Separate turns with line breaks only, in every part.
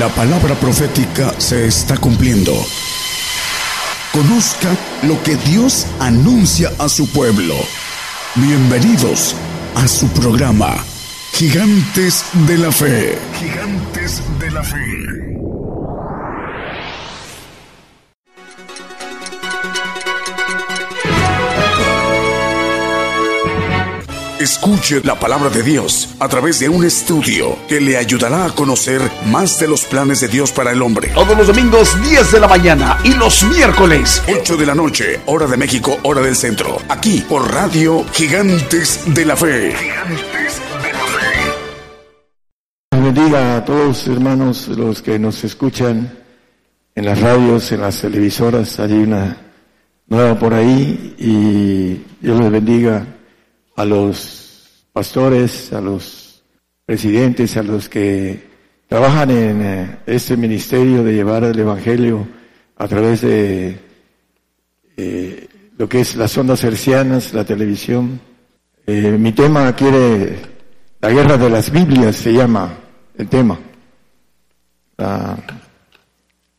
La palabra profética se está cumpliendo. Conozca lo que Dios anuncia a su pueblo. Bienvenidos a su programa, Gigantes de la Fe. Gigantes de la Fe. Escuche la palabra de Dios a través de un estudio que le ayudará a conocer más de los planes de Dios para el hombre.
Todos los domingos 10 de la mañana y los miércoles
8 de la noche, hora de México, hora del centro. Aquí por Radio Gigantes de la Fe. Gigantes de la
Fe. Bendiga a todos hermanos los que nos escuchan en las radios, en las televisoras. Hay una nueva por ahí y Dios les bendiga a los pastores, a los presidentes, a los que trabajan en eh, este ministerio de llevar el Evangelio a través de eh, lo que es las ondas hercianas, la televisión. Eh, mi tema quiere, la guerra de las Biblias se llama el tema. La,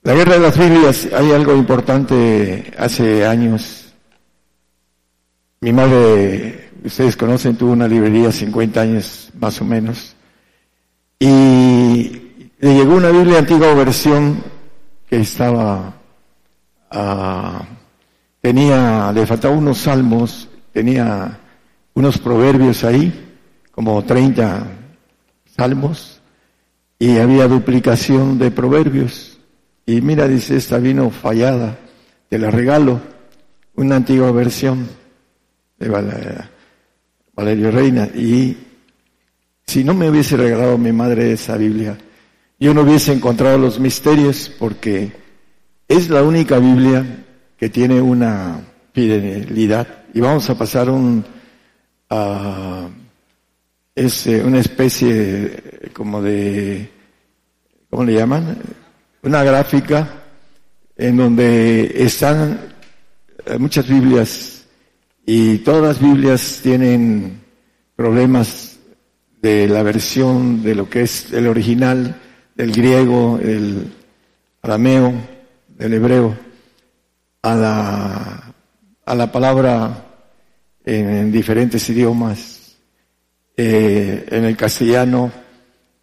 la guerra de las Biblias, hay algo importante hace años. Mi madre ustedes conocen, tuvo una librería 50 años más o menos, y le llegó una Biblia antigua versión que estaba, ah, tenía, le faltaban unos salmos, tenía unos proverbios ahí, como 30 salmos, y había duplicación de proverbios. Y mira, dice, esta vino fallada, te la regalo, una antigua versión. De Valerio Reina. Y si no me hubiese regalado mi madre esa Biblia, yo no hubiese encontrado los misterios porque es la única Biblia que tiene una fidelidad. Y vamos a pasar un, es una especie como de, ¿cómo le llaman? Una gráfica en donde están muchas Biblias y todas las Biblias tienen problemas de la versión de lo que es el original, del griego, el arameo, del hebreo, a la, a la palabra en, diferentes idiomas, eh, en el castellano,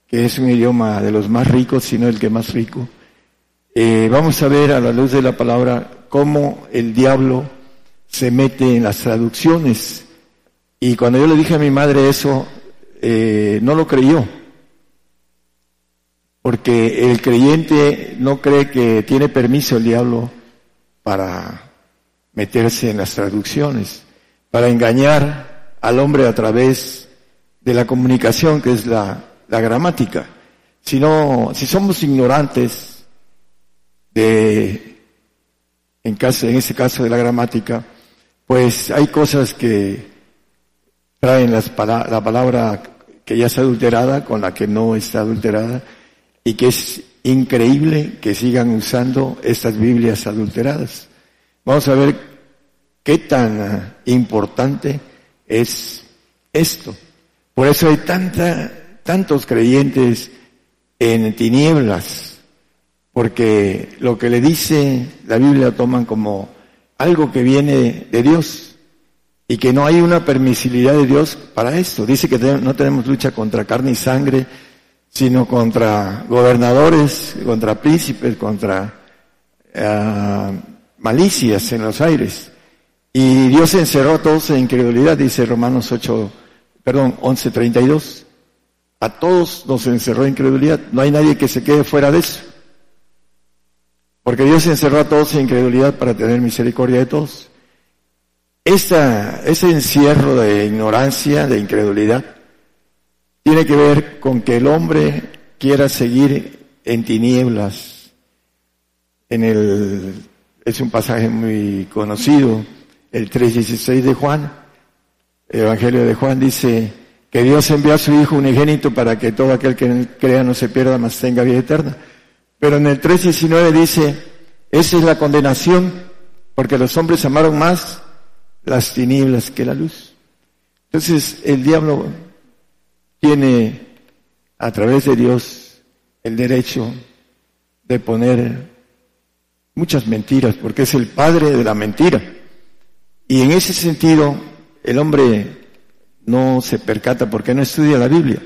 que es un idioma de los más ricos, sino el que más rico. Eh, vamos a ver a la luz de la palabra cómo el diablo se mete en las traducciones. Y cuando yo le dije a mi madre eso, eh, no lo creyó. Porque el creyente no cree que tiene permiso el diablo para meterse en las traducciones, para engañar al hombre a través de la comunicación que es la, la gramática. Si no, si somos ignorantes de, en caso, en ese caso de la gramática, pues hay cosas que traen las, la palabra que ya está adulterada con la que no está adulterada y que es increíble que sigan usando estas Biblias adulteradas. Vamos a ver qué tan importante es esto. Por eso hay tanta, tantos creyentes en tinieblas, porque lo que le dice la Biblia toman como algo que viene de Dios y que no hay una permisibilidad de Dios para esto. Dice que no tenemos lucha contra carne y sangre, sino contra gobernadores, contra príncipes, contra uh, malicias en los aires. Y Dios encerró a todos en incredulidad, dice Romanos 8, perdón, 11.32. A todos nos encerró en incredulidad. No hay nadie que se quede fuera de eso. Porque Dios encerró a todos en incredulidad para tener misericordia de todos. Esa, ese encierro de ignorancia, de incredulidad, tiene que ver con que el hombre quiera seguir en tinieblas. En el, es un pasaje muy conocido, el 3.16 de Juan, el Evangelio de Juan dice que Dios envió a su Hijo unigénito para que todo aquel que crea no se pierda, mas tenga vida eterna. Pero en el 3.19 dice, esa es la condenación, porque los hombres amaron más las tinieblas que la luz. Entonces el diablo tiene a través de Dios el derecho de poner muchas mentiras, porque es el padre de la mentira. Y en ese sentido, el hombre no se percata porque no estudia la Biblia.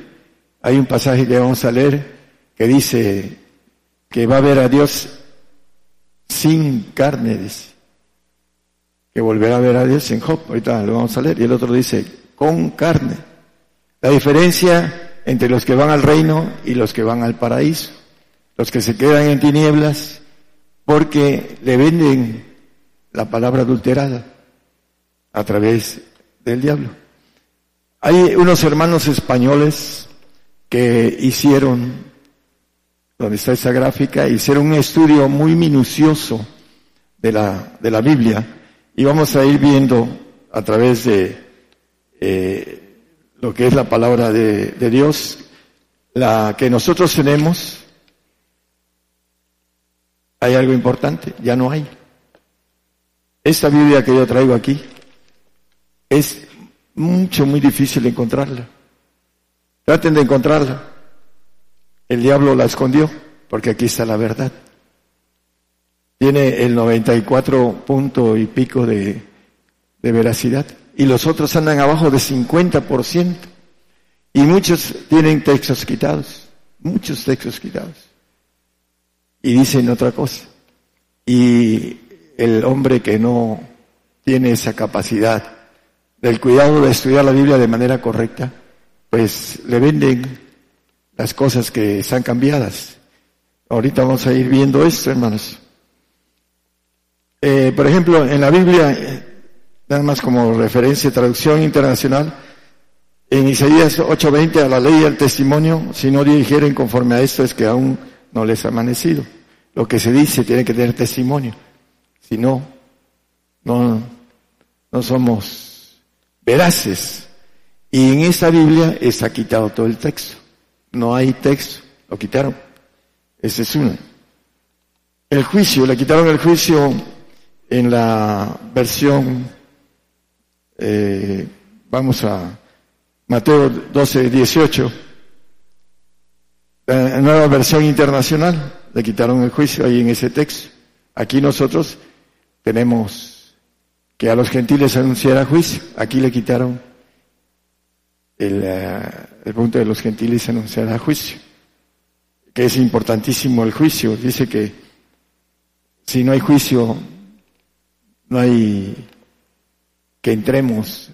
Hay un pasaje que vamos a leer que dice que va a ver a Dios sin carne, Que volverá a ver a Dios en Job. Ahorita lo vamos a leer. Y el otro dice, con carne. La diferencia entre los que van al reino y los que van al paraíso. Los que se quedan en tinieblas porque le venden la palabra adulterada a través del diablo. Hay unos hermanos españoles que hicieron, donde está esa gráfica, hicieron un estudio muy minucioso de la, de la Biblia y vamos a ir viendo a través de eh, lo que es la palabra de Dios, la que nosotros tenemos, hay algo importante, ya no hay. Esta Biblia que yo traigo aquí es mucho, muy difícil encontrarla. Traten de encontrarla. El diablo la escondió, porque aquí está la verdad. Tiene el 94 punto y pico de, veracidad. Y los otros andan abajo de 50%. Y muchos tienen textos quitados. Muchos textos quitados y dicen otra cosa. Y el hombre que no tiene esa capacidad del cuidado de estudiar la Biblia de manera correcta, pues le venden las cosas que están cambiadas. Ahorita vamos a ir viendo esto, hermanos. Eh, por ejemplo, en la Biblia, eh, nada más como referencia, traducción internacional, en Isaías 8:20, a la ley y al testimonio, si no dijeren conforme a esto, es que aún no les ha amanecido. Lo que se dice tiene que tener testimonio. Si no, no, no somos veraces. Y en esta Biblia está quitado todo el texto. No hay texto. Lo quitaron. Ese es uno. El juicio, le quitaron el juicio en la versión, eh, vamos a Mateo 12, 18, la nueva versión internacional le quitaron el juicio ahí en ese texto. Aquí nosotros tenemos que a los gentiles anunciara juicio. Aquí le quitaron el, eh, el punto de los gentiles anunciara juicio. Que es importantísimo el juicio. Dice que si no hay juicio, no hay que entremos,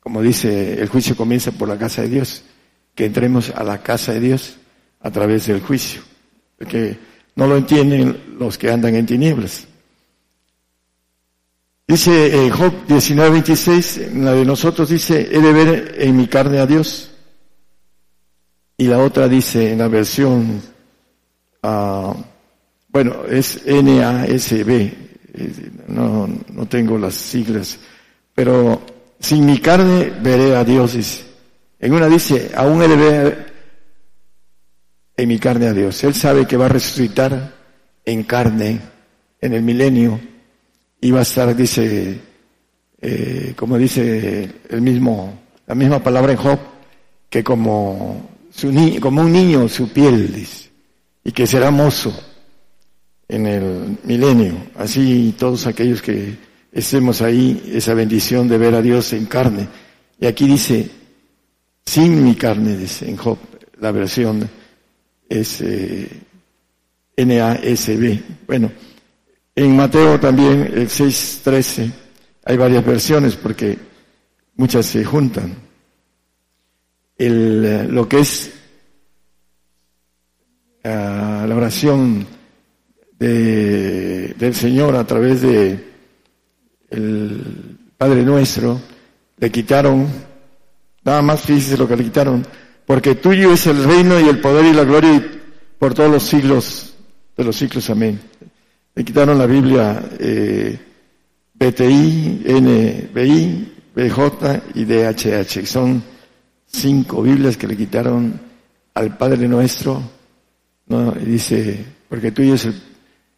como dice, el juicio comienza por la casa de Dios, que entremos a la casa de Dios a través del juicio. Porque no lo entienden los que andan en tinieblas. Dice eh, Job 19:26, la de nosotros dice, he de ver en mi carne a Dios. Y la otra dice en la versión, uh, bueno, es NASB, no, no tengo las siglas, pero sin mi carne veré a Dios. En una dice, aún de ver en mi carne a Dios. Él sabe que va a resucitar en carne en el milenio y va a estar, dice, eh, como dice el mismo, la misma palabra en Job, que como, su como un niño su piel, y que será mozo en el milenio. Así todos aquellos que estemos ahí, esa bendición de ver a Dios en carne. Y aquí dice, sin mi carne, dice en Job, la versión es eh, NASB. Bueno, en Mateo también el 6.13 hay varias versiones porque muchas se juntan. El, eh, lo que es ah, la oración de, del Señor a través de el Padre Nuestro, le quitaron, nada más fíjese lo que le quitaron, porque tuyo es el reino y el poder y la gloria por todos los siglos de los siglos. Amén. Me quitaron la Biblia eh, BTI, NBI, BJ y DHH. Son cinco Biblias que le quitaron al Padre nuestro. ¿no? Y dice, porque tuyo es el,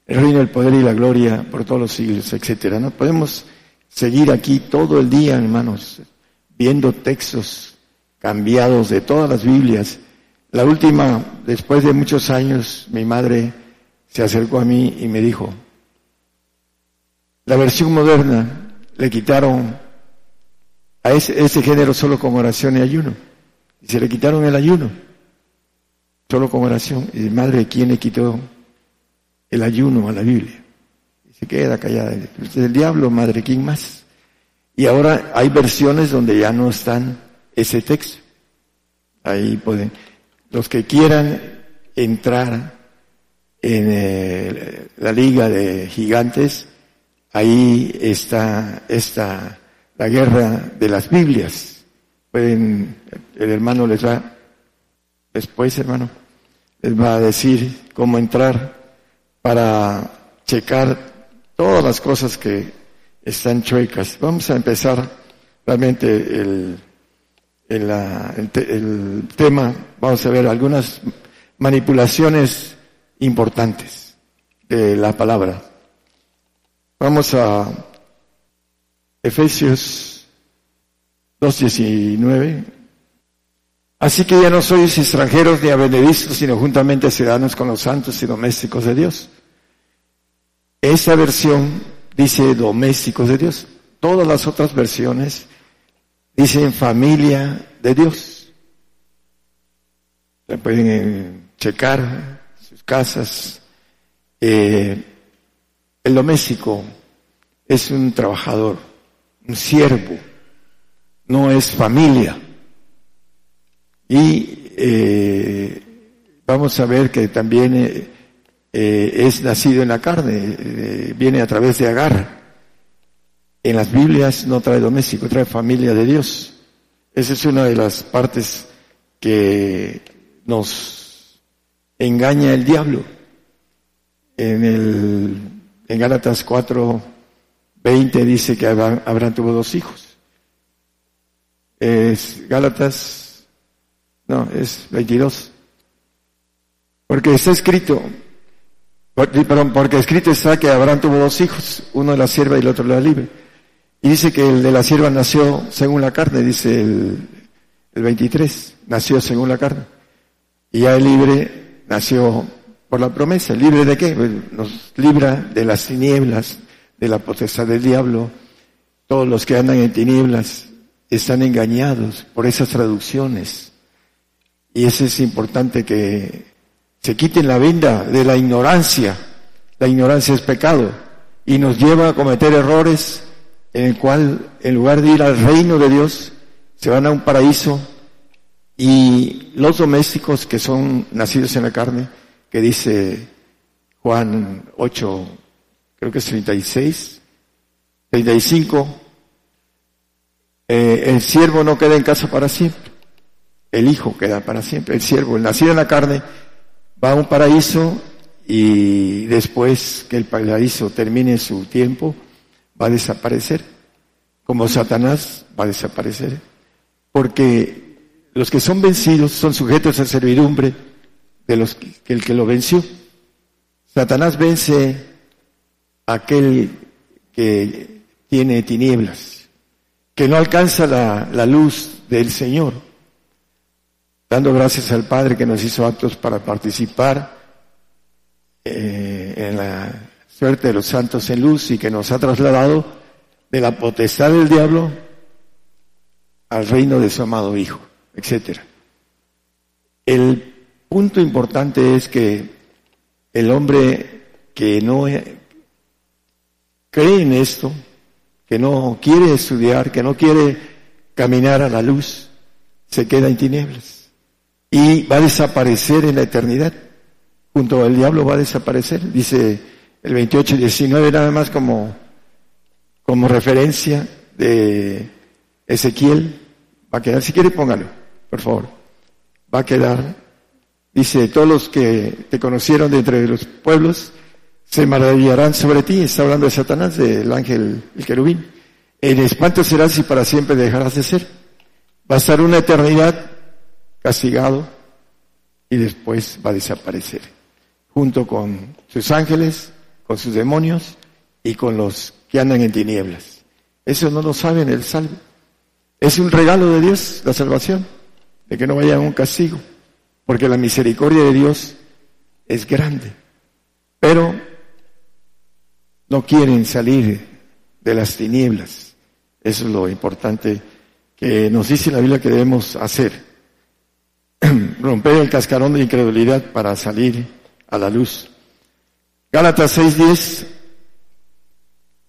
el reino, el poder y la gloria por todos los siglos, etcétera. No podemos seguir aquí todo el día, hermanos, viendo textos cambiados de todas las Biblias. La última, después de muchos años, mi madre se acercó a mí y me dijo, la versión moderna le quitaron a ese, ese género solo con oración y ayuno. Y se le quitaron el ayuno, solo con oración. Y madre, ¿quién le quitó el ayuno a la Biblia? Y se queda callada. El diablo, madre, ¿quién más? Y ahora hay versiones donde ya no están ese texto. Ahí pueden, los que quieran entrar en eh, la liga de gigantes, ahí está esta la guerra de las Biblias. Pueden, el hermano les va, después hermano, les va a decir cómo entrar para checar todas las cosas que están chuecas. Vamos a empezar realmente el, el, el, tema, vamos a ver algunas manipulaciones importantes de la palabra. Vamos a Efesios 2.19. Así que ya no sois extranjeros ni abenedizos, sino juntamente ciudadanos con los santos y domésticos de Dios. Esa versión dice domésticos de Dios. Todas las otras versiones dicen familia de Dios. pueden eh, checar sus casas. Eh, el doméstico es un trabajador un siervo, no es familia. Y eh, vamos a ver que también eh, eh, es nacido en la carne, viene a través de Agar. En las Biblias no trae doméstico, trae familia de Dios. Esa es una de las partes que nos engaña el diablo. En el en Gálatas 4 20 dice que Abraham, tuvo dos hijos. Es Gálatas, no, es 22. Porque está escrito, perdón, porque escrito está que Abraham tuvo dos hijos, uno de la sierva y el otro de la libre. Y dice que el de la sierva nació según la carne, dice el, el 23, nació según la carne. Y ya el libre nació por la promesa. ¿Libre de qué? Pues nos libra de las tinieblas, de la potestad del diablo, todos los que andan en tinieblas están engañados por esas traducciones. Y eso es importante que se quiten la venda de la ignorancia. La ignorancia es pecado y nos lleva a cometer errores en el cual en lugar de ir al reino de Dios, se van a un paraíso y los domésticos que son nacidos en la carne, que dice Juan 8, creo que es 36, 35, eh, el siervo no queda en casa para siempre, el hijo queda para siempre, el siervo, el nacido en la carne, va a un paraíso y después que el paraíso termine su tiempo, va a desaparecer, como Satanás va a desaparecer, porque los que son vencidos son sujetos a servidumbre de los que el que lo venció. Satanás vence aquel que tiene tinieblas, que no alcanza la, luz del Señor, dando gracias al Padre que nos hizo actos para participar eh, en la suerte de los santos en luz y que nos ha trasladado de la potestad del diablo al reino de su amado Hijo, etcétera. El punto importante es que el hombre que no cree en esto, que no quiere estudiar, que no quiere caminar a la luz, se queda en tinieblas y va a desaparecer en la eternidad. Junto al diablo va a desaparecer, dice el 28 y 19 nada más como, como referencia de Ezequiel. Va a quedar, si quiere póngalo, por favor. Va a quedar, dice, todos los que te conocieron de entre los pueblos, se maravillarán sobre ti, está hablando de Satanás, del ángel, el querubín. En espanto serás y para siempre dejarás de ser. Va a estar una eternidad castigado y después va a desaparecer, junto con sus ángeles, con sus demonios y con los que andan en tinieblas. Eso no lo saben el salvo. Es un regalo de Dios, la salvación, de que no vaya a un castigo, porque la misericordia de Dios es grande pero no quieren salir de las tinieblas. Eso es lo importante que nos dice la Biblia que debemos hacer. Romper el cascarón de incredulidad para salir a la luz. Gálatas 6:10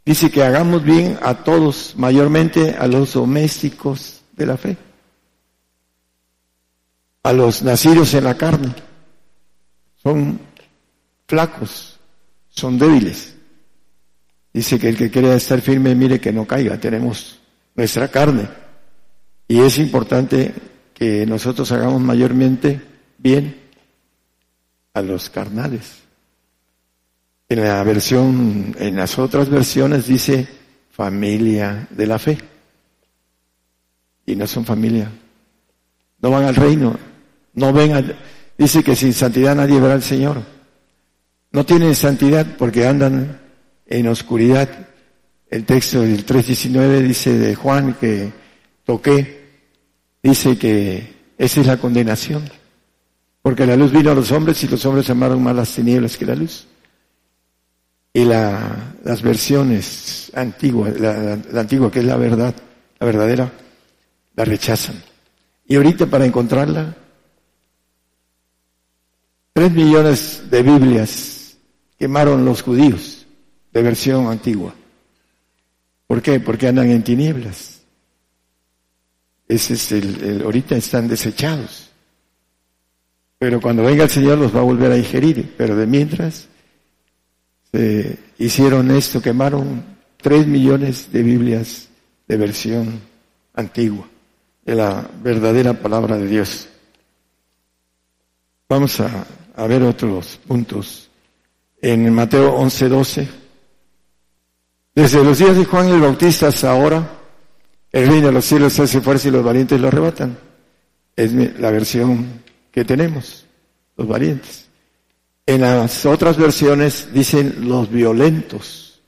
dice que hagamos bien a todos, mayormente a los domésticos de la fe, a los nacidos en la carne. Son flacos, son débiles. Dice que el que quiera estar firme, mire que no caiga. Tenemos nuestra carne. Y es importante que nosotros hagamos mayormente bien a los carnales. En la versión, en las otras versiones dice familia de la fe. Y no son familia. No van al reino. No ven dice que sin santidad nadie verá al Señor. No tienen santidad porque andan en oscuridad. El texto del 3.19 dice de Juan que toqué, dice que esa es la condenación. Porque la luz vino a los hombres y los hombres amaron más las tinieblas que la luz. Y la, las versiones antiguas, la, la antigua que es la verdad, la verdadera, la rechazan. Y ahorita para encontrarla, tres millones de Biblias quemaron los judíos de versión antigua. ¿Por qué? Porque andan en tinieblas. Ese es el, ahorita están desechados. Pero cuando venga el Señor los va a volver a ingerir. Pero de mientras se hicieron esto, quemaron tres millones de Biblias de versión antigua, de la verdadera palabra de Dios. Vamos a, a ver otros puntos. En Mateo 11, 12. Desde los días de Juan el Bautista hasta ahora, el reino de los cielos hace fuerza y los valientes lo arrebatan. Es la versión que tenemos, los valientes. En las otras versiones dicen los violentos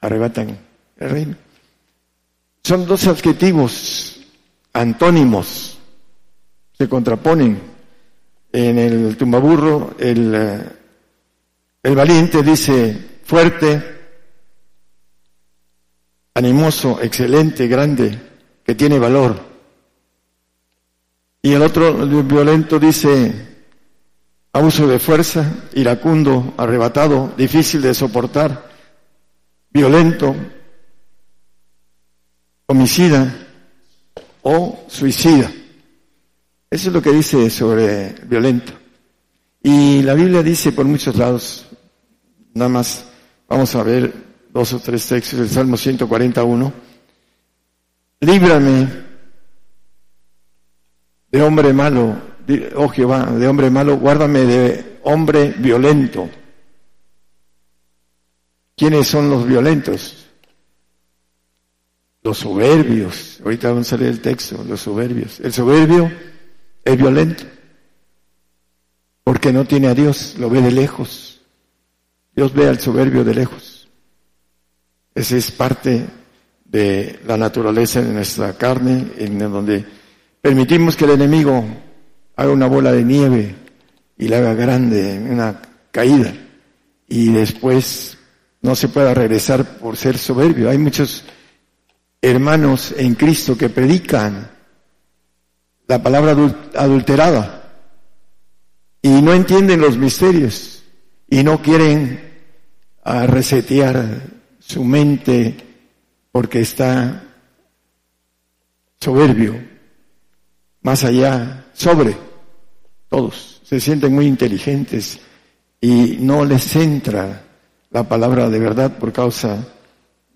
arrebatan el reino. Son dos adjetivos antónimos, se contraponen. En el tumbaburro, el, eh, el valiente dice fuerte, animoso, excelente, grande, que tiene valor. Y el otro, violento, dice abuso de fuerza, iracundo, arrebatado, difícil de soportar, violento, homicida o suicida. Eso es lo que dice sobre violento. Y la Biblia dice por muchos lados, nada más vamos a ver dos o tres textos del Salmo 141. Líbrame de hombre malo, oh Jehová, de hombre malo, guárdame de hombre violento. ¿Quiénes son los violentos? Los soberbios. Ahorita vamos a leer el texto, los soberbios. El soberbio es violento porque no tiene a Dios, lo ve de lejos. Dios ve al soberbio de lejos. Esa es parte de la naturaleza de nuestra carne, en donde permitimos que el enemigo haga una bola de nieve y la haga grande, una caída, y después no se pueda regresar por ser soberbio. Hay muchos hermanos en Cristo que predican la palabra adulterada y no entienden los misterios y no quieren ah, resetear su mente porque está soberbio, más allá, sobre todos. Se sienten muy inteligentes y no les entra la palabra de verdad por causa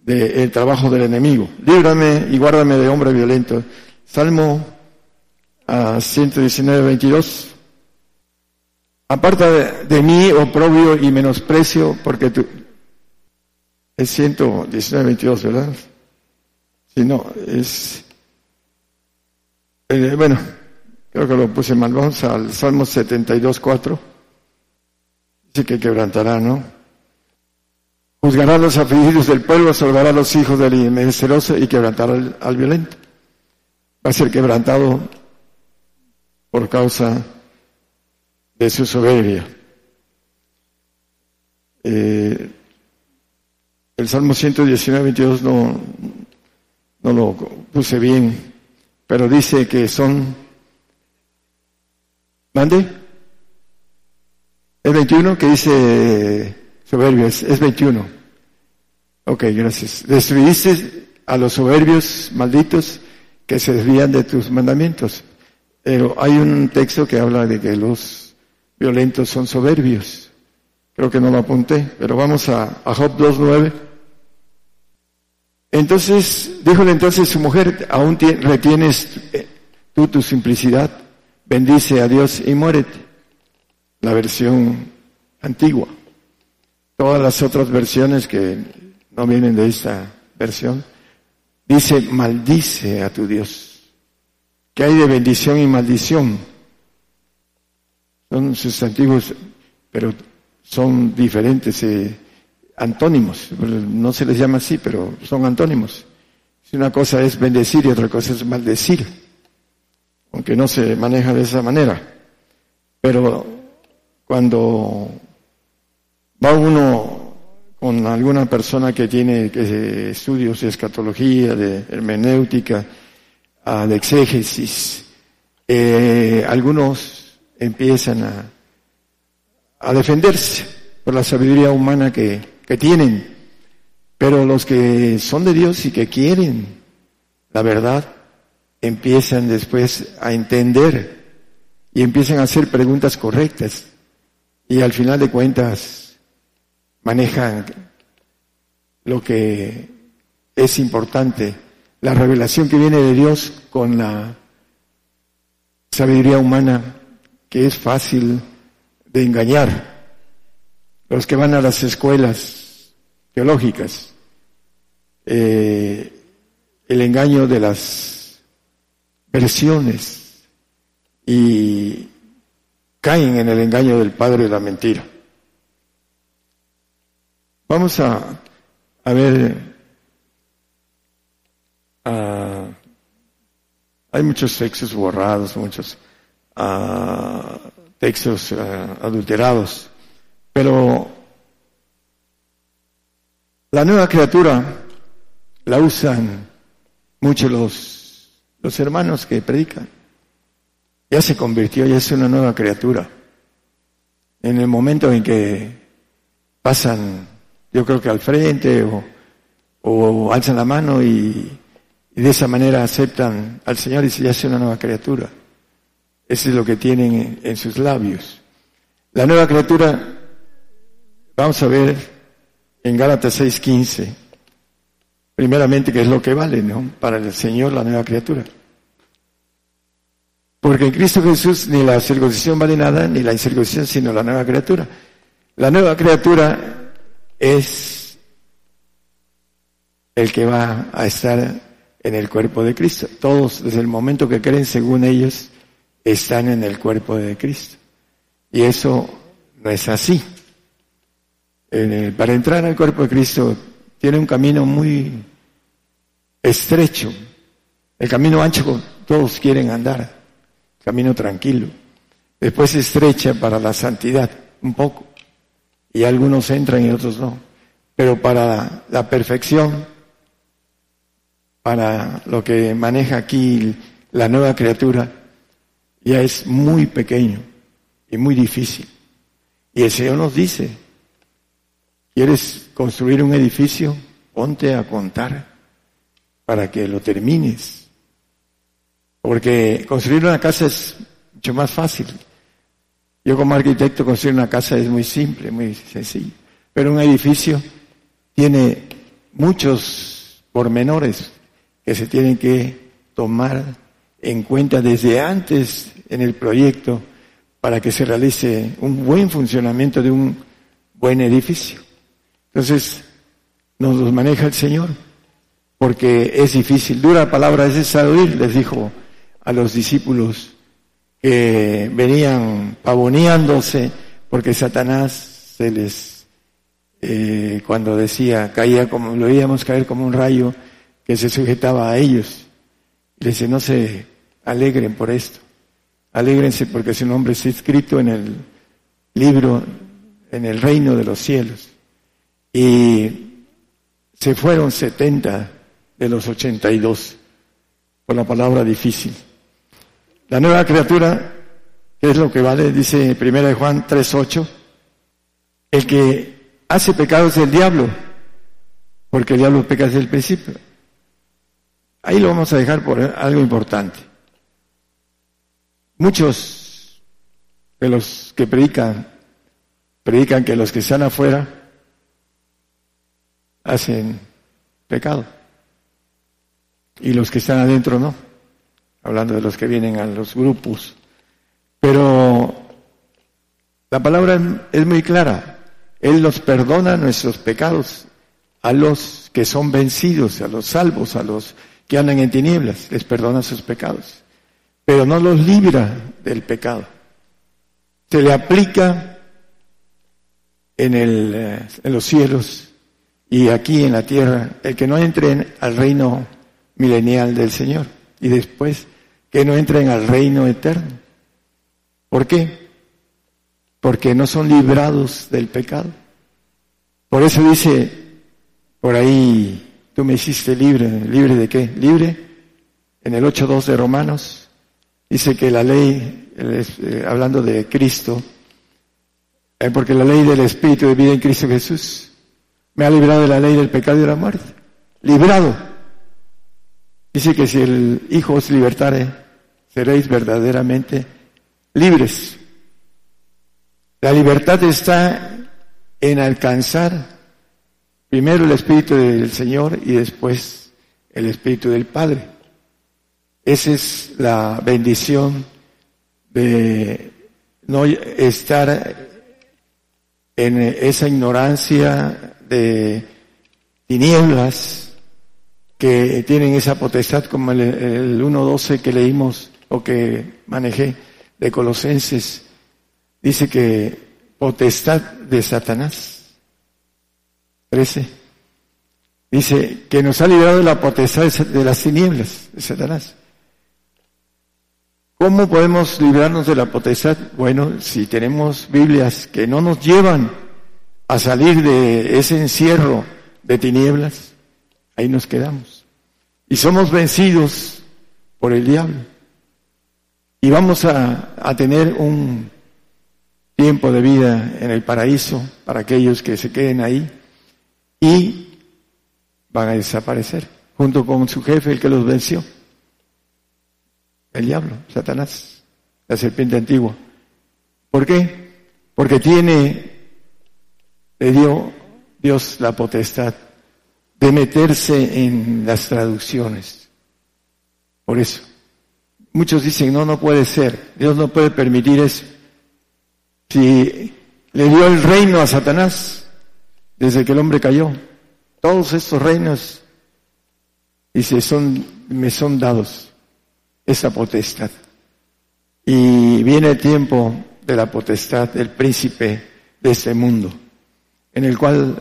del trabajo del enemigo. Líbrame y guárdame de hombre violento. Salmo a 119, 22. Aparta de, mí oprobio y menosprecio, porque tu, es 119, 22, ¿verdad? Si no, es... Eh, bueno, creo que lo puse mal. Vamos al Salmo 72, 4. Dice que quebrantará, ¿no? Juzgará a los afligidos del pueblo, salvará a los hijos del inmenceroso y quebrantará al, al violento. Va a ser quebrantado por causa de su soberbia. Eh, el Salmo 119, 22 no, no lo puse bien, pero dice que son... ¿Mande? ¿Es 21 que dice soberbios? Es 21. Ok, gracias. Destruiste a los soberbios malditos que se desvían de tus mandamientos. Pero hay un texto que habla de que los violentos son soberbios. Creo que no lo apunté, pero vamos a, a Job 2.9. Entonces, díjole entonces su mujer, aún retienes eh, tú tu simplicidad, bendice a Dios y muérete. La versión antigua. Todas las otras versiones que no vienen de esta versión, dice, maldice a tu Dios. ¿Qué hay de bendición y maldición? Son sustantivos, pero son diferentes, eh, antónimos. No se les llama así, pero son antónimos. Si una cosa es bendecir y otra cosa es maldecir, aunque no se maneja de esa manera. Pero cuando va uno con alguna persona que tiene estudios de escatología, de hermenéutica, de exégesis, eh, algunos empiezan a, a defenderse por la sabiduría humana que, que tienen, pero los que son de Dios y que quieren la verdad, empiezan después a entender y empiezan a hacer preguntas correctas y al final de cuentas manejan lo que es importante, la revelación que viene de Dios con la sabiduría humana que es fácil de engañar. Los que van a las escuelas teológicas, eh, el engaño de las versiones y caen en el engaño del padre de la mentira. Vamos a, a ver, hay muchos textos borrados, muchos textos uh, adulterados, pero la nueva criatura la usan mucho los, hermanos que predican ya se convirtió, ya es una nueva criatura. En el momento en que pasan, yo creo que al frente o, alzan la mano y, de esa manera aceptan al Señor y se es una nueva criatura. Eso es lo que tienen en, sus labios. La nueva criatura, vamos a ver en Gálatas 6:15, primeramente que es lo que vale. Para el Señor la nueva criatura. Porque en Cristo Jesús ni la circuncisión vale nada, ni la incircuncisión, sino la nueva criatura. La nueva criatura es el que va a estar en el cuerpo de Cristo. Todos, desde el momento que creen, según ellos, están en el cuerpo de Cristo. Y eso no es así. para entrar al cuerpo de Cristo tiene un camino muy estrecho. El camino ancho todos quieren andar camino tranquilo. Después estrecha para la santidad, un poco. Y algunos entran y otros no. Pero para la perfección, para lo que maneja aquí la nueva criatura, ya es muy pequeño y muy difícil. Y el Señor nos dice, ¿quieres construir un edificio? Ponte a contar para que lo termines porque construir una casa es mucho más fácil. Yo como arquitecto construir una casa es muy simple, muy sencillo. Pero un edificio tiene muchos pormenores que se tienen que tomar en cuenta desde antes en el proyecto para que se realice un buen funcionamiento de un buen edificio. Entonces, nos los maneja el Señor, porque es difícil. Dura palabra es esa oír, les dijo a los discípulos que venían pavoneándose porque Satanás se les, eh, cuando decía, caía como, lo veíamos caer como un rayo que se sujetaba a ellos. Le dice, no se alegren por esto, alégrense porque su nombre está escrito en el libro, en el reino de los cielos. y se fueron 70 de los 82 por la palabra difícil. La nueva criatura, ¿qué es lo que vale? Dice 1 Juan 3.8, el que hace pecado es el diablo, porque el diablo peca desde el principio. Ahí lo vamos a dejar por algo importante. Muchos de los que predican, predican que los que están afuera hacen pecado. Y los que están adentro no, hablando de los que vienen a los grupos. Pero la palabra es muy clara, Él nos perdona nuestros pecados a los que son vencidos, a los salvos, a los que andan en tinieblas, les perdona sus pecados, pero no los libra del pecado. Se le aplica en, el, eh, en los cielos y aquí en la tierra el que no entre al reino milenial del Señor y después que no entren al reino eterno. ¿Por qué? Porque no son librados del pecado. Por eso dice por ahí Tú me hiciste libre. ¿Libre de qué? Libre. En el 8.2 de Romanos dice que la ley, eh, hablando de Cristo, eh, porque la ley del Espíritu de vida en Cristo Jesús me ha librado de la ley del pecado y de la muerte. Librado. Dice que si el Hijo os libertare, seréis verdaderamente libres. La libertad está en alcanzar Primero el Espíritu del Señor y después el Espíritu del Padre. Esa es la bendición de no estar en esa ignorancia de tinieblas que tienen esa potestad como el, el 1.12 que leímos o que manejé de Colosenses. Dice que potestad de Satanás. 13. Dice que nos ha librado de la potestad de las tinieblas, de Satanás. ¿Cómo podemos librarnos de la potestad? Bueno, si tenemos Biblias que no nos llevan a salir de ese encierro de tinieblas, ahí nos quedamos. Y somos vencidos por el diablo. Y vamos a, a tener un tiempo de vida en el paraíso para aquellos que se queden ahí y van a desaparecer, junto con su jefe, el que los venció, el diablo, Satanás, la serpiente antigua. ¿Por qué? Porque tiene, le dio Dios la potestad de meterse en las traducciones. Por eso. Muchos dicen, no, no puede ser. Dios no puede permitir eso. Si le dio el reino a Satanás, desde que el hombre cayó. Todos estos reinos, dice, son, me son dados esa potestad. Y viene el tiempo de la potestad del príncipe de este mundo, en el cual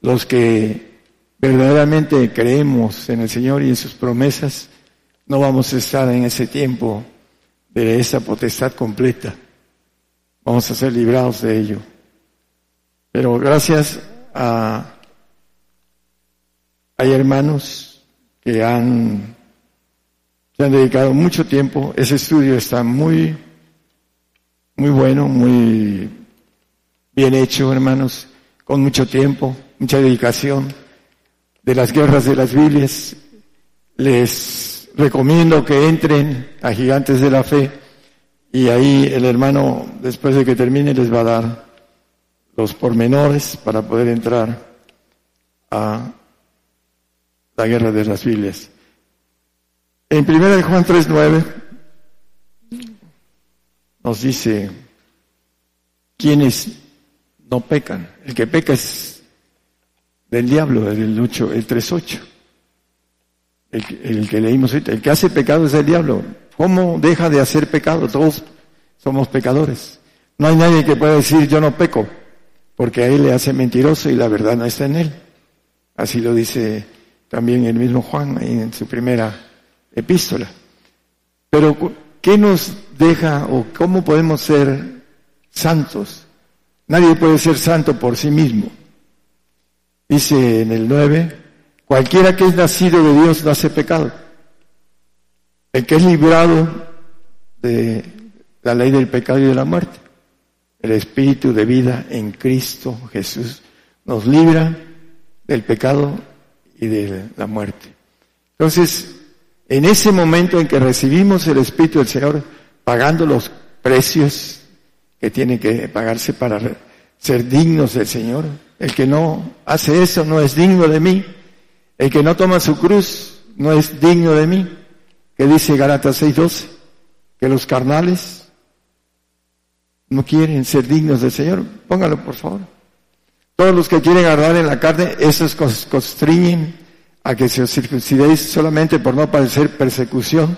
los que verdaderamente creemos en el Señor y en sus promesas, no vamos a estar en ese tiempo de esa potestad completa. Vamos a ser librados de ello. Pero gracias hay hermanos que han, se han dedicado mucho tiempo. Ese estudio está muy, muy bueno, muy bien hecho, hermanos, con mucho tiempo, mucha dedicación de las guerras de las Biblias. Les recomiendo que entren a Gigantes de la Fe y ahí el hermano, después de que termine, les va a dar los pormenores para poder entrar a la guerra de las Biblias. En 1 Juan 3.9 nos dice quienes no pecan. El que peca es del diablo, el 8, el 3.8. El, el que leímos. El que hace pecado es el diablo. ¿Cómo deja de hacer pecado? Todos somos pecadores. No hay nadie que pueda decir yo no peco porque a él le hace mentiroso y la verdad no está en él. Así lo dice también el mismo Juan en su primera epístola. Pero, ¿qué nos deja o cómo podemos ser santos? Nadie puede ser santo por sí mismo. Dice en el 9, cualquiera que es nacido de Dios no hace pecado. El que es librado de la ley del pecado y de la muerte. El espíritu de vida en Cristo Jesús nos libra del pecado y de la muerte. Entonces, en ese momento en que recibimos el Espíritu del Señor, pagando los precios que tienen que pagarse para ser dignos del Señor, el que no hace eso no es digno de mí, el que no toma su cruz no es digno de mí, que dice Galatas 6:12, que los carnales no quieren ser dignos del Señor. Póngalo, por favor. Todos los que quieren agarrar en la carne, esos constriñen a que se os circuncidéis solamente por no padecer persecución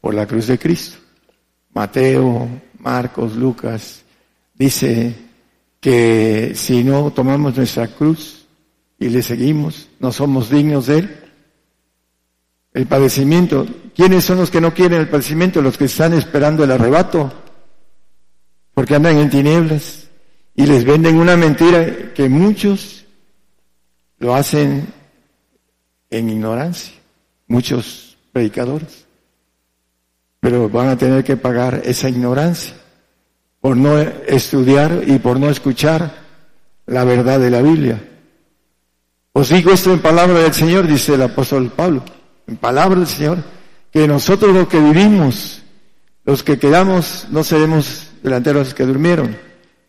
por la cruz de Cristo. Mateo, Marcos, Lucas, dice que si no tomamos nuestra cruz y le seguimos, no somos dignos de Él. El padecimiento, ¿quiénes son los que no quieren el padecimiento? Los que están esperando el arrebato porque andan en tinieblas y les venden una mentira que muchos lo hacen en ignorancia, muchos predicadores, pero van a tener que pagar esa ignorancia por no estudiar y por no escuchar la verdad de la Biblia. Os digo esto en palabra del Señor, dice el apóstol Pablo, en palabra del Señor, que nosotros los que vivimos, los que quedamos, no seremos delanteros que durmieron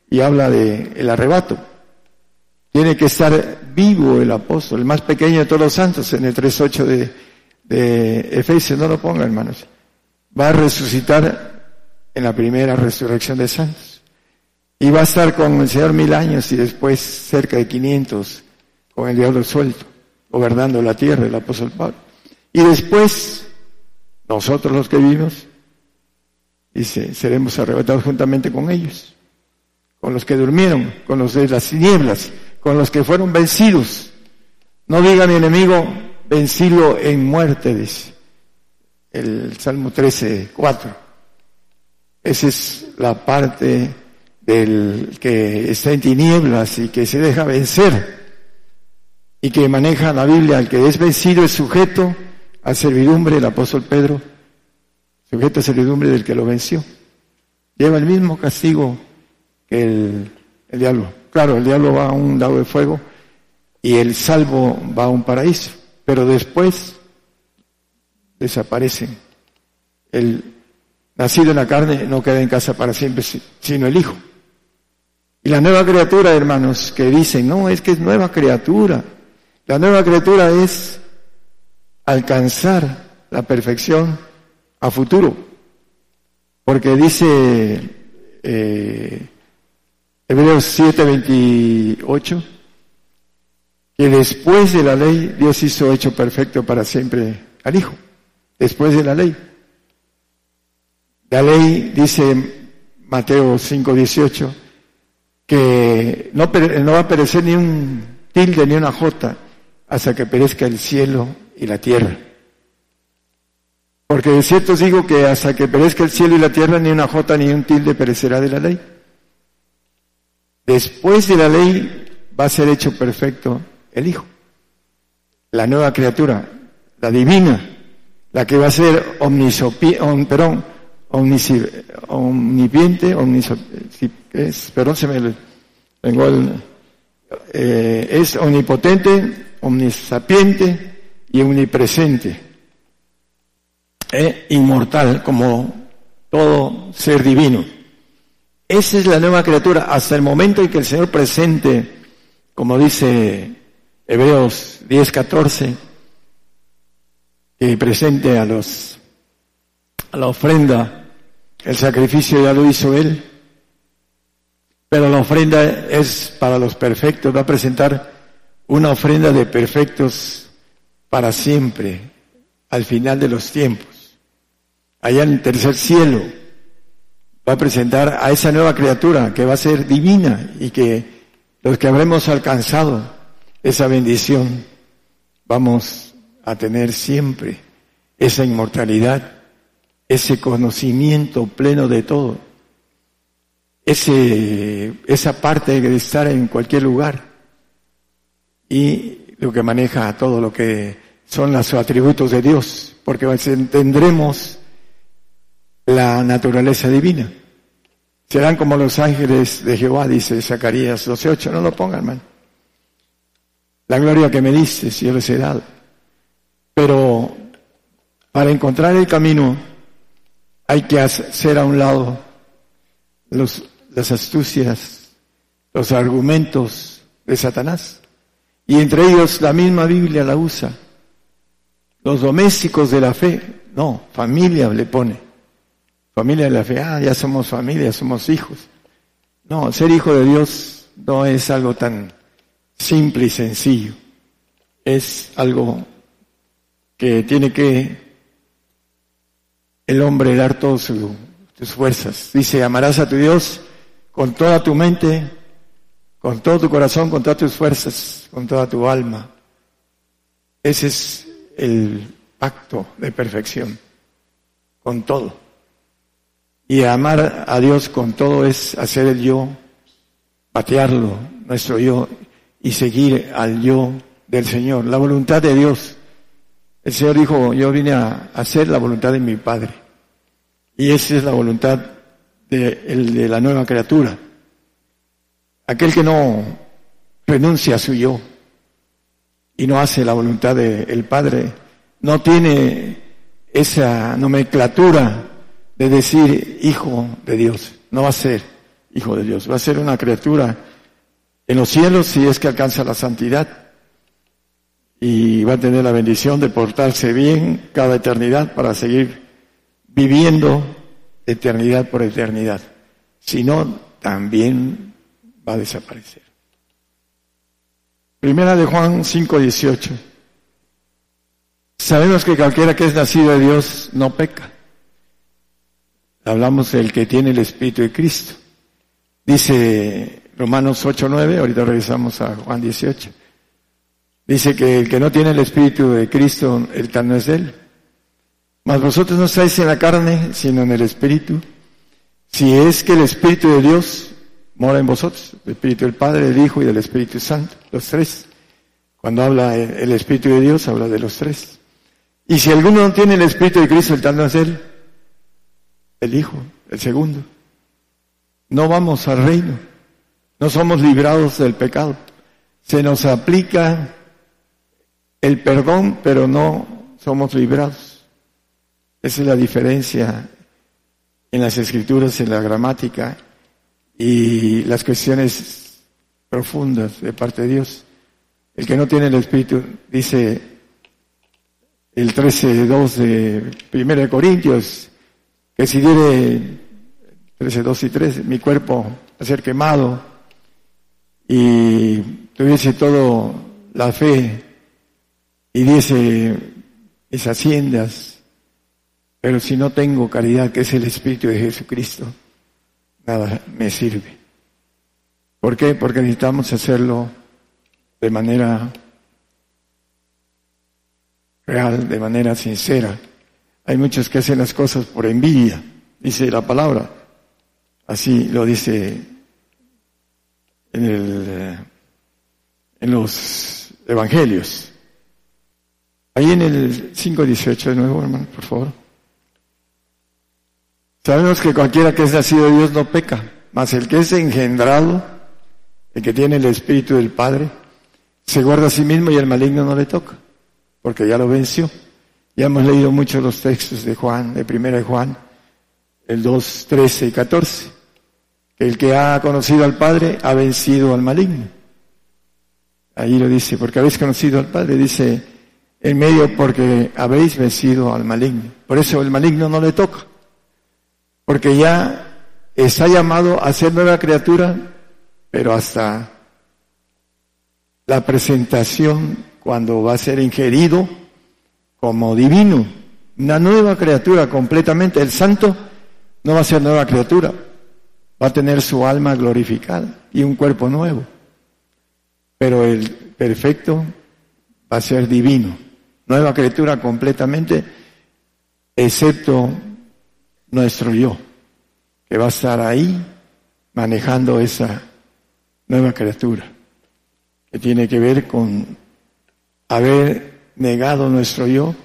y habla de el arrebato. Tiene que estar vivo el apóstol, el más pequeño de todos los santos, en el 3.8 de, de Efesios, no lo ponga hermanos. Va a resucitar en la primera resurrección de santos. Y va a estar con el Señor mil años y después cerca de 500 con el diablo suelto, gobernando la tierra, el apóstol Pablo. Y después, nosotros los que vivimos, Dice, seremos arrebatados juntamente con ellos, con los que durmieron, con los de las tinieblas, con los que fueron vencidos. No diga mi enemigo, vencido en muerte, dice el Salmo 13, 4. Esa es la parte del que está en tinieblas y que se deja vencer y que maneja la Biblia, el que es vencido es sujeto a servidumbre, el apóstol Pedro sujeta a servidumbre del que lo venció. Lleva el mismo castigo que el, el diablo. Claro, el diablo va a un lado de fuego y el salvo va a un paraíso, pero después desaparecen. El nacido en la carne no queda en casa para siempre, sino el Hijo. Y la nueva criatura, hermanos, que dicen, no, es que es nueva criatura. La nueva criatura es alcanzar la perfección a futuro. Porque dice eh, Hebreos 7:28 que después de la ley Dios hizo hecho perfecto para siempre al Hijo. Después de la ley. La ley dice Mateo 5:18 que no, no va a perecer ni un tilde ni una jota hasta que perezca el cielo y la tierra. Porque de cierto os digo que hasta que perezca el cielo y la tierra, ni una jota ni un tilde perecerá de la ley. Después de la ley va a ser hecho perfecto el Hijo, la nueva criatura, la divina, la que va a ser omnisopi, perdón, omnipiente, es, perdón, se me vengo el, eh, es omnipotente, omnisapiente y omnipresente. Inmortal como todo ser divino. Esa es la nueva criatura hasta el momento en que el Señor presente, como dice Hebreos 10, 14, que presente a los, a la ofrenda, el sacrificio ya lo hizo Él, pero la ofrenda es para los perfectos, va a presentar una ofrenda de perfectos para siempre, al final de los tiempos allá en el tercer cielo, va a presentar a esa nueva criatura que va a ser divina y que los que habremos alcanzado esa bendición vamos a tener siempre esa inmortalidad, ese conocimiento pleno de todo, ese, esa parte de estar en cualquier lugar. y lo que maneja todo lo que son los atributos de Dios, porque tendremos la naturaleza divina. Serán como los ángeles de Jehová, dice Zacarías 12.8. No lo pongan, hermano. La gloria que me diste, yo les he dado. Pero para encontrar el camino hay que hacer a un lado los, las astucias, los argumentos de Satanás. Y entre ellos la misma Biblia la usa. Los domésticos de la fe, no, familia le pone. Familia de la fe, ah, ya somos familia, somos hijos. No, ser hijo de Dios no es algo tan simple y sencillo. Es algo que tiene que el hombre dar todas sus fuerzas. Dice, amarás a tu Dios con toda tu mente, con todo tu corazón, con todas tus fuerzas, con toda tu alma. Ese es el pacto de perfección, con todo. Y amar a Dios con todo es hacer el yo, patearlo, nuestro yo, y seguir al yo del Señor, la voluntad de Dios. El Señor dijo, yo vine a hacer la voluntad de mi Padre. Y esa es la voluntad de, de la nueva criatura. Aquel que no renuncia a su yo y no hace la voluntad del Padre, no tiene esa nomenclatura de decir hijo de Dios. No va a ser hijo de Dios, va a ser una criatura en los cielos si es que alcanza la santidad y va a tener la bendición de portarse bien cada eternidad para seguir viviendo eternidad por eternidad. Si no, también va a desaparecer. Primera de Juan 5:18. Sabemos que cualquiera que es nacido de Dios no peca. Hablamos del que tiene el Espíritu de Cristo. Dice Romanos 8:9, ahorita regresamos a Juan 18. Dice que el que no tiene el Espíritu de Cristo, el tal no es él. Mas vosotros no estáis en la carne, sino en el Espíritu. Si es que el Espíritu de Dios mora en vosotros, el Espíritu del Padre, del Hijo y del Espíritu Santo, los tres. Cuando habla el Espíritu de Dios, habla de los tres. Y si alguno no tiene el Espíritu de Cristo, el tal no es él, el Hijo, el segundo. No vamos al reino, no somos librados del pecado. Se nos aplica el perdón, pero no somos librados. Esa es la diferencia en las escrituras, en la gramática y las cuestiones profundas de parte de Dios. El que no tiene el Espíritu, dice el 13.2 de 1 de Corintios, que si diere 13.2 y 3, mi cuerpo a ser quemado y tuviese todo la fe y diese esas haciendas, pero si no tengo caridad, que es el Espíritu de Jesucristo, nada me sirve. ¿Por qué? Porque necesitamos hacerlo de manera real, de manera sincera. Hay muchos que hacen las cosas por envidia, dice la palabra. Así lo dice en, el, eh, en los evangelios. Ahí en el 5.18 de nuevo, hermano, por favor. Sabemos que cualquiera que es nacido de Dios no peca, mas el que es engendrado, el que tiene el Espíritu del Padre, se guarda a sí mismo y el maligno no le toca, porque ya lo venció. Ya hemos leído muchos los textos de Juan, de primera de Juan, el 2, 13 y 14. El que ha conocido al Padre ha vencido al maligno. Ahí lo dice, porque habéis conocido al Padre, dice en medio porque habéis vencido al maligno. Por eso el maligno no le toca, porque ya está llamado a ser nueva criatura, pero hasta la presentación cuando va a ser ingerido como divino, una nueva criatura completamente. El santo no va a ser nueva criatura, va a tener su alma glorificada y un cuerpo nuevo. Pero el perfecto va a ser divino, nueva criatura completamente, excepto nuestro yo, que va a estar ahí manejando esa nueva criatura, que tiene que ver con haber negado nuestro yo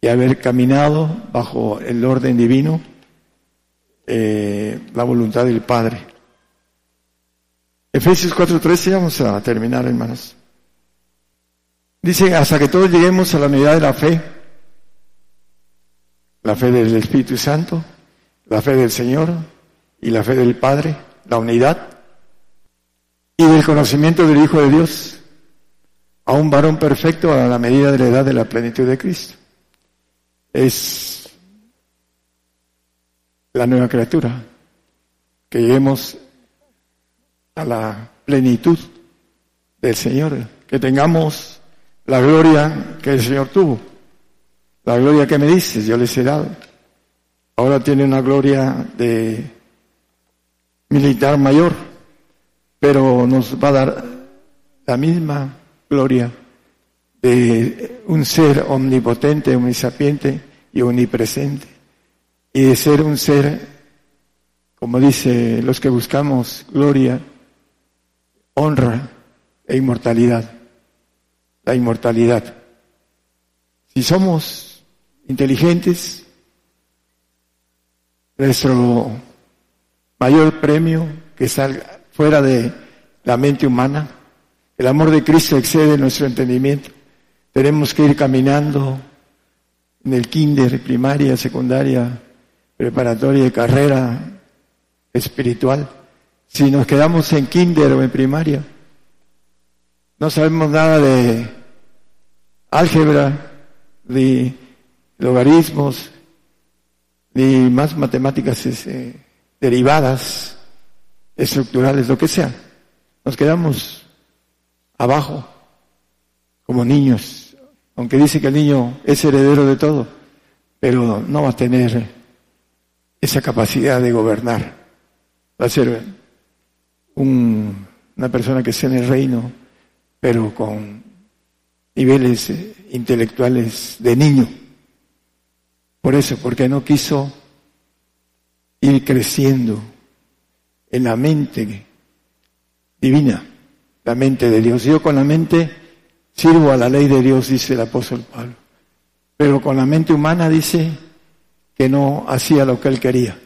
y haber caminado bajo el orden divino, eh, la voluntad del Padre. Efesios 4:13, vamos a terminar, hermanos. Dice, hasta que todos lleguemos a la unidad de la fe, la fe del Espíritu Santo, la fe del Señor y la fe del Padre, la unidad, y del conocimiento del Hijo de Dios, a un varón perfecto a la medida de la edad de la plenitud de Cristo. Es la nueva criatura, que lleguemos a la plenitud del Señor, que tengamos la gloria que el Señor tuvo. La gloria que me dices, yo les he dado. Ahora tiene una gloria de militar mayor, pero nos va a dar la misma gloria de un ser omnipotente, omnisapiente y omnipresente, y de ser un ser, como dice los que buscamos gloria, honra e inmortalidad. La inmortalidad. Si somos inteligentes, nuestro mayor premio que salga fuera de la mente humana, el amor de Cristo excede nuestro entendimiento. Tenemos que ir caminando en el kinder, primaria, secundaria, preparatoria y carrera espiritual si nos quedamos en kinder o en primaria, no sabemos nada de álgebra, ni logaritmos, ni más matemáticas eh, derivadas, estructurales, lo que sea. Nos quedamos abajo, como niños, aunque dice que el niño es heredero de todo, pero no va a tener esa capacidad de gobernar. Va a ser una persona que esté en el reino, pero con niveles eh, intelectuales de niño. Por eso, porque no quiso ir creciendo en la mente divina, la mente de Dios. Yo con la mente sirvo a la ley de Dios, dice el apóstol Pablo. Pero con la mente humana dice que no hacía lo que él quería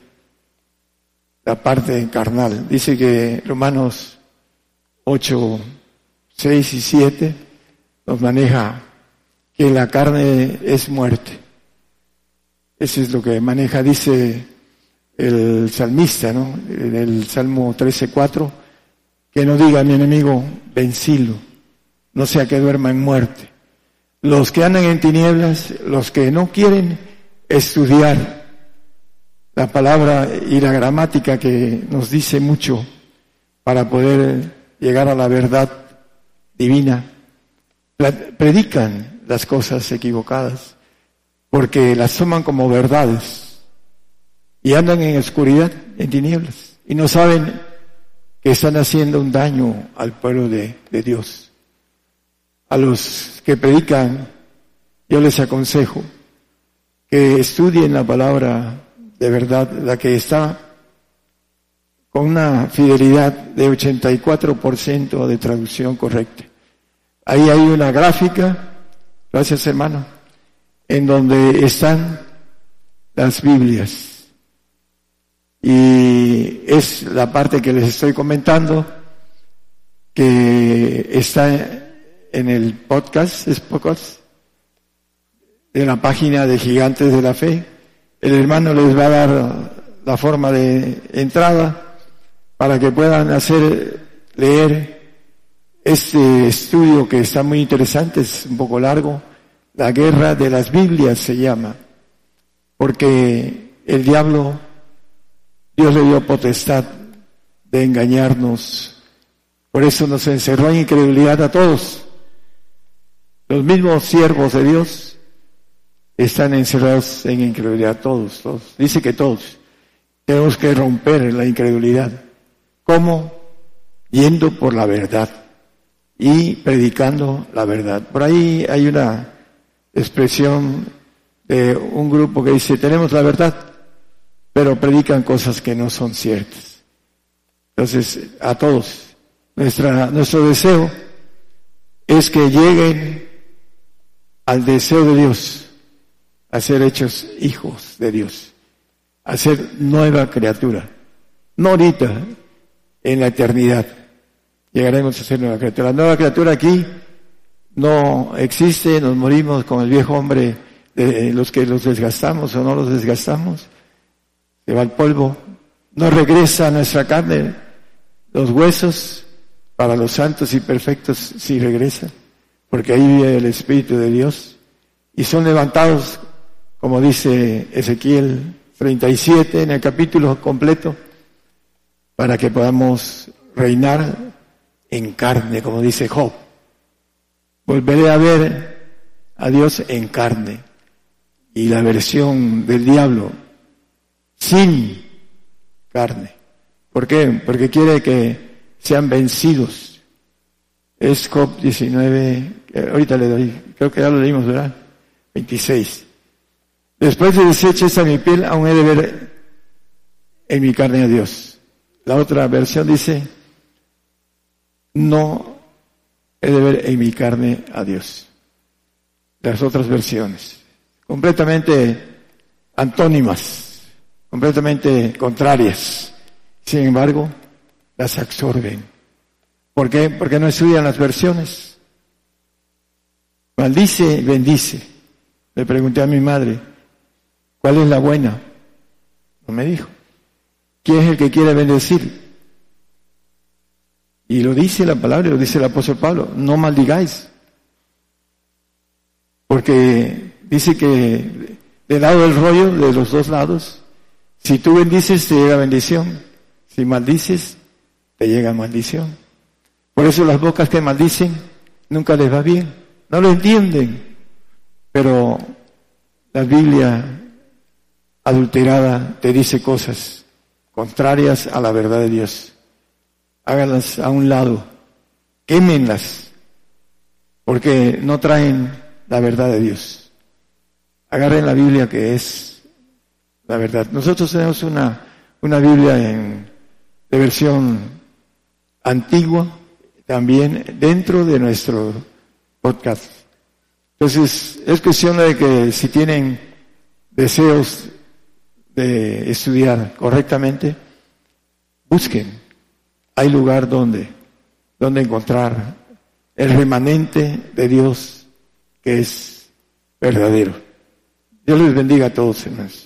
la parte carnal. Dice que Romanos 8, 6 y 7 nos maneja que la carne es muerte. Eso es lo que maneja, dice el salmista, ¿no? En el Salmo 13, 4, que no diga mi enemigo, vencilo, no sea que duerma en muerte. Los que andan en tinieblas, los que no quieren estudiar la palabra y la gramática que nos dice mucho para poder llegar a la verdad divina. Predican las cosas equivocadas porque las toman como verdades y andan en oscuridad, en tinieblas y no saben que están haciendo un daño al pueblo de, de Dios. A los que predican, yo les aconsejo que estudien la palabra de verdad, la que está con una fidelidad de 84% de traducción correcta. Ahí hay una gráfica, gracias hermano, en donde están las Biblias. Y es la parte que les estoy comentando, que está en el podcast, es podcast, de la página de Gigantes de la Fe, el hermano les va a dar la forma de entrada para que puedan hacer, leer este estudio que está muy interesante, es un poco largo, la guerra de las Biblias se llama, porque el diablo, Dios le dio potestad de engañarnos, por eso nos encerró en incredulidad a todos. Los mismos siervos de Dios están encerrados en incredulidad todos, todos. Dice que todos. Tenemos que romper la incredulidad. ¿Cómo? Yendo por la verdad y predicando la verdad. Por ahí hay una expresión de un grupo que dice, tenemos la verdad, pero predican cosas que no son ciertas. Entonces, a todos, nuestra, nuestro deseo es que lleguen al deseo de Dios, a ser hechos hijos de Dios, a ser nueva criatura. No ahorita, en la eternidad. Llegaremos a ser nueva criatura. La nueva criatura aquí no existe, nos morimos con el viejo hombre de los que los desgastamos o no los desgastamos. Se va al polvo, no regresa a nuestra carne, los huesos para los santos y perfectos sí regresan, porque ahí vive el Espíritu de Dios. Y son levantados, como dice Ezequiel 37 en el capítulo completo, para que podamos reinar en carne, como dice Job. Volveré a ver a Dios en carne. Y la versión del diablo sin carne. ¿Por qué? Porque quiere que sean vencidos. Es Job 19, ahorita le doy, creo que ya lo leímos, ¿verdad? 26. Después de desechar a mi piel, aún he de ver en mi carne a Dios. La otra versión dice, no he de ver en mi carne a Dios. Las otras versiones, completamente antónimas, completamente contrarias. Sin embargo, las absorben. ¿Por qué? Porque no estudian las versiones. Maldice, bendice. Le pregunté a mi madre, ¿cuál es la buena? No me dijo. ¿Quién es el que quiere bendecir? Y lo dice la palabra, lo dice el apóstol Pablo, no maldigáis. Porque dice que de lado del rollo, de los dos lados, si tú bendices te llega bendición, si maldices te llega maldición. Por eso las bocas que maldicen nunca les va bien, no lo entienden. Pero la Biblia adulterada te dice cosas contrarias a la verdad de Dios. Háganlas a un lado, quémenlas, porque no traen la verdad de Dios. Agarren la Biblia que es la verdad. Nosotros tenemos una, una Biblia en, de versión antigua, también dentro de nuestro podcast. Entonces, es cuestión de que si tienen deseos de estudiar correctamente, busquen. Hay lugar donde, donde encontrar el remanente de Dios que es verdadero. Dios les bendiga a todos, hermanos.